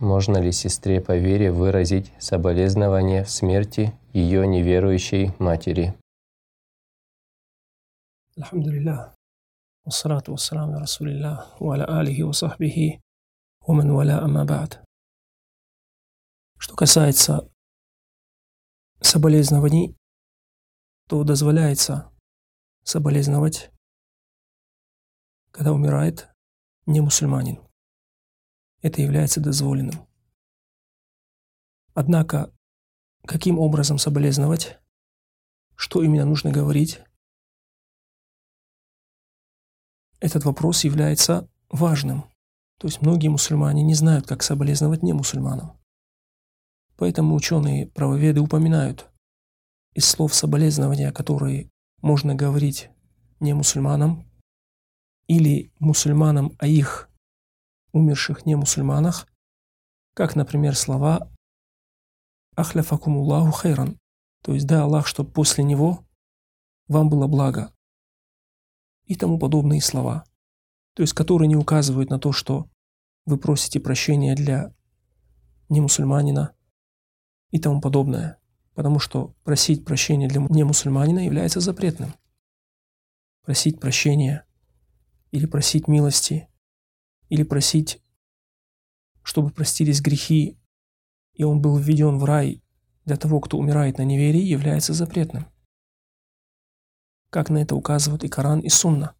Можно ли сестре по вере выразить соболезнование в смерти ее неверующей матери? Что касается соболезнований, то дозволяется соболезновать, когда умирает не мусульманин. Это является дозволенным. Однако, каким образом соболезновать, что именно нужно говорить, этот вопрос является важным. То есть многие мусульмане не знают, как соболезновать не мусульманам. Поэтому ученые правоведы упоминают из слов соболезнования, которые можно говорить не мусульманам или мусульманам о их умерших не мусульманах, как, например, слова «Ахляфакумуллаху хайран», то есть «Да Аллах, чтобы после него вам было благо» и тому подобные слова, то есть которые не указывают на то, что вы просите прощения для немусульманина и тому подобное, потому что просить прощения для немусульманина является запретным. Просить прощения или просить милости или просить, чтобы простились грехи, и он был введен в рай для того, кто умирает на неверии, является запретным. Как на это указывают и Коран, и Сунна.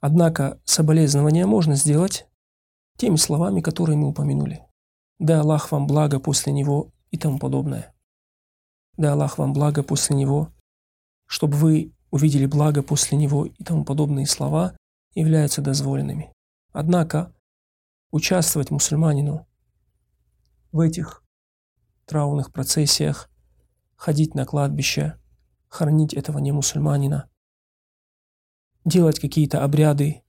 Однако соболезнования можно сделать теми словами, которые мы упомянули. Да Аллах вам благо после него и тому подобное. Да Аллах вам благо после него, чтобы вы увидели благо после него и тому подобные слова являются дозволенными. Однако участвовать мусульманину в этих траурных процессиях, ходить на кладбище, хоронить этого не мусульманина, делать какие-то обряды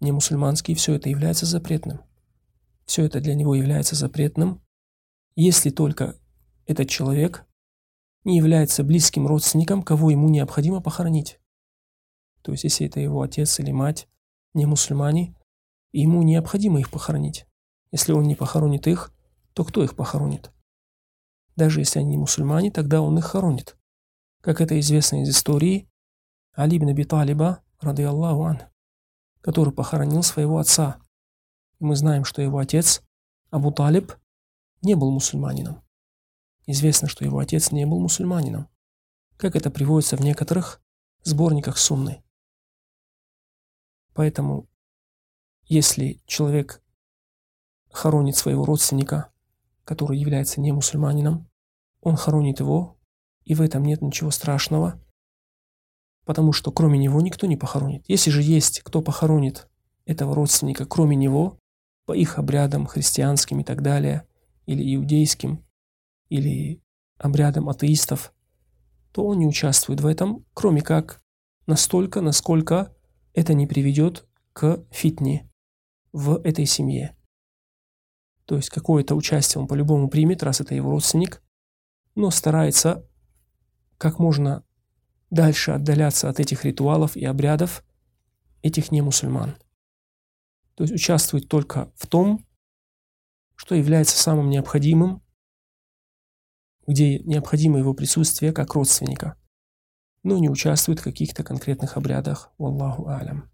не мусульманские, все это является запретным. Все это для него является запретным, если только этот человек не является близким родственником, кого ему необходимо похоронить. То есть, если это его отец или мать, не мусульмане, и ему необходимо их похоронить. Если он не похоронит их, то кто их похоронит? Даже если они не мусульмане, тогда он их хоронит. Как это известно из истории Али ибн Аби Талиба, рады Аллаху ан, который похоронил своего отца. Мы знаем, что его отец, Абу Талиб, не был мусульманином. Известно, что его отец не был мусульманином, как это приводится в некоторых сборниках сунны. Поэтому если человек хоронит своего родственника, который является не мусульманином, он хоронит его, и в этом нет ничего страшного, потому что кроме него никто не похоронит. Если же есть кто похоронит этого родственника, кроме него, по их обрядам христианским и так далее, или иудейским, или обрядам атеистов, то он не участвует в этом, кроме как настолько, насколько это не приведет к фитне, в этой семье. То есть какое-то участие он по-любому примет, раз это его родственник, но старается как можно дальше отдаляться от этих ритуалов и обрядов этих не мусульман. То есть участвует только в том, что является самым необходимым, где необходимо его присутствие как родственника, но не участвует в каких-то конкретных обрядах. Валлаху алям.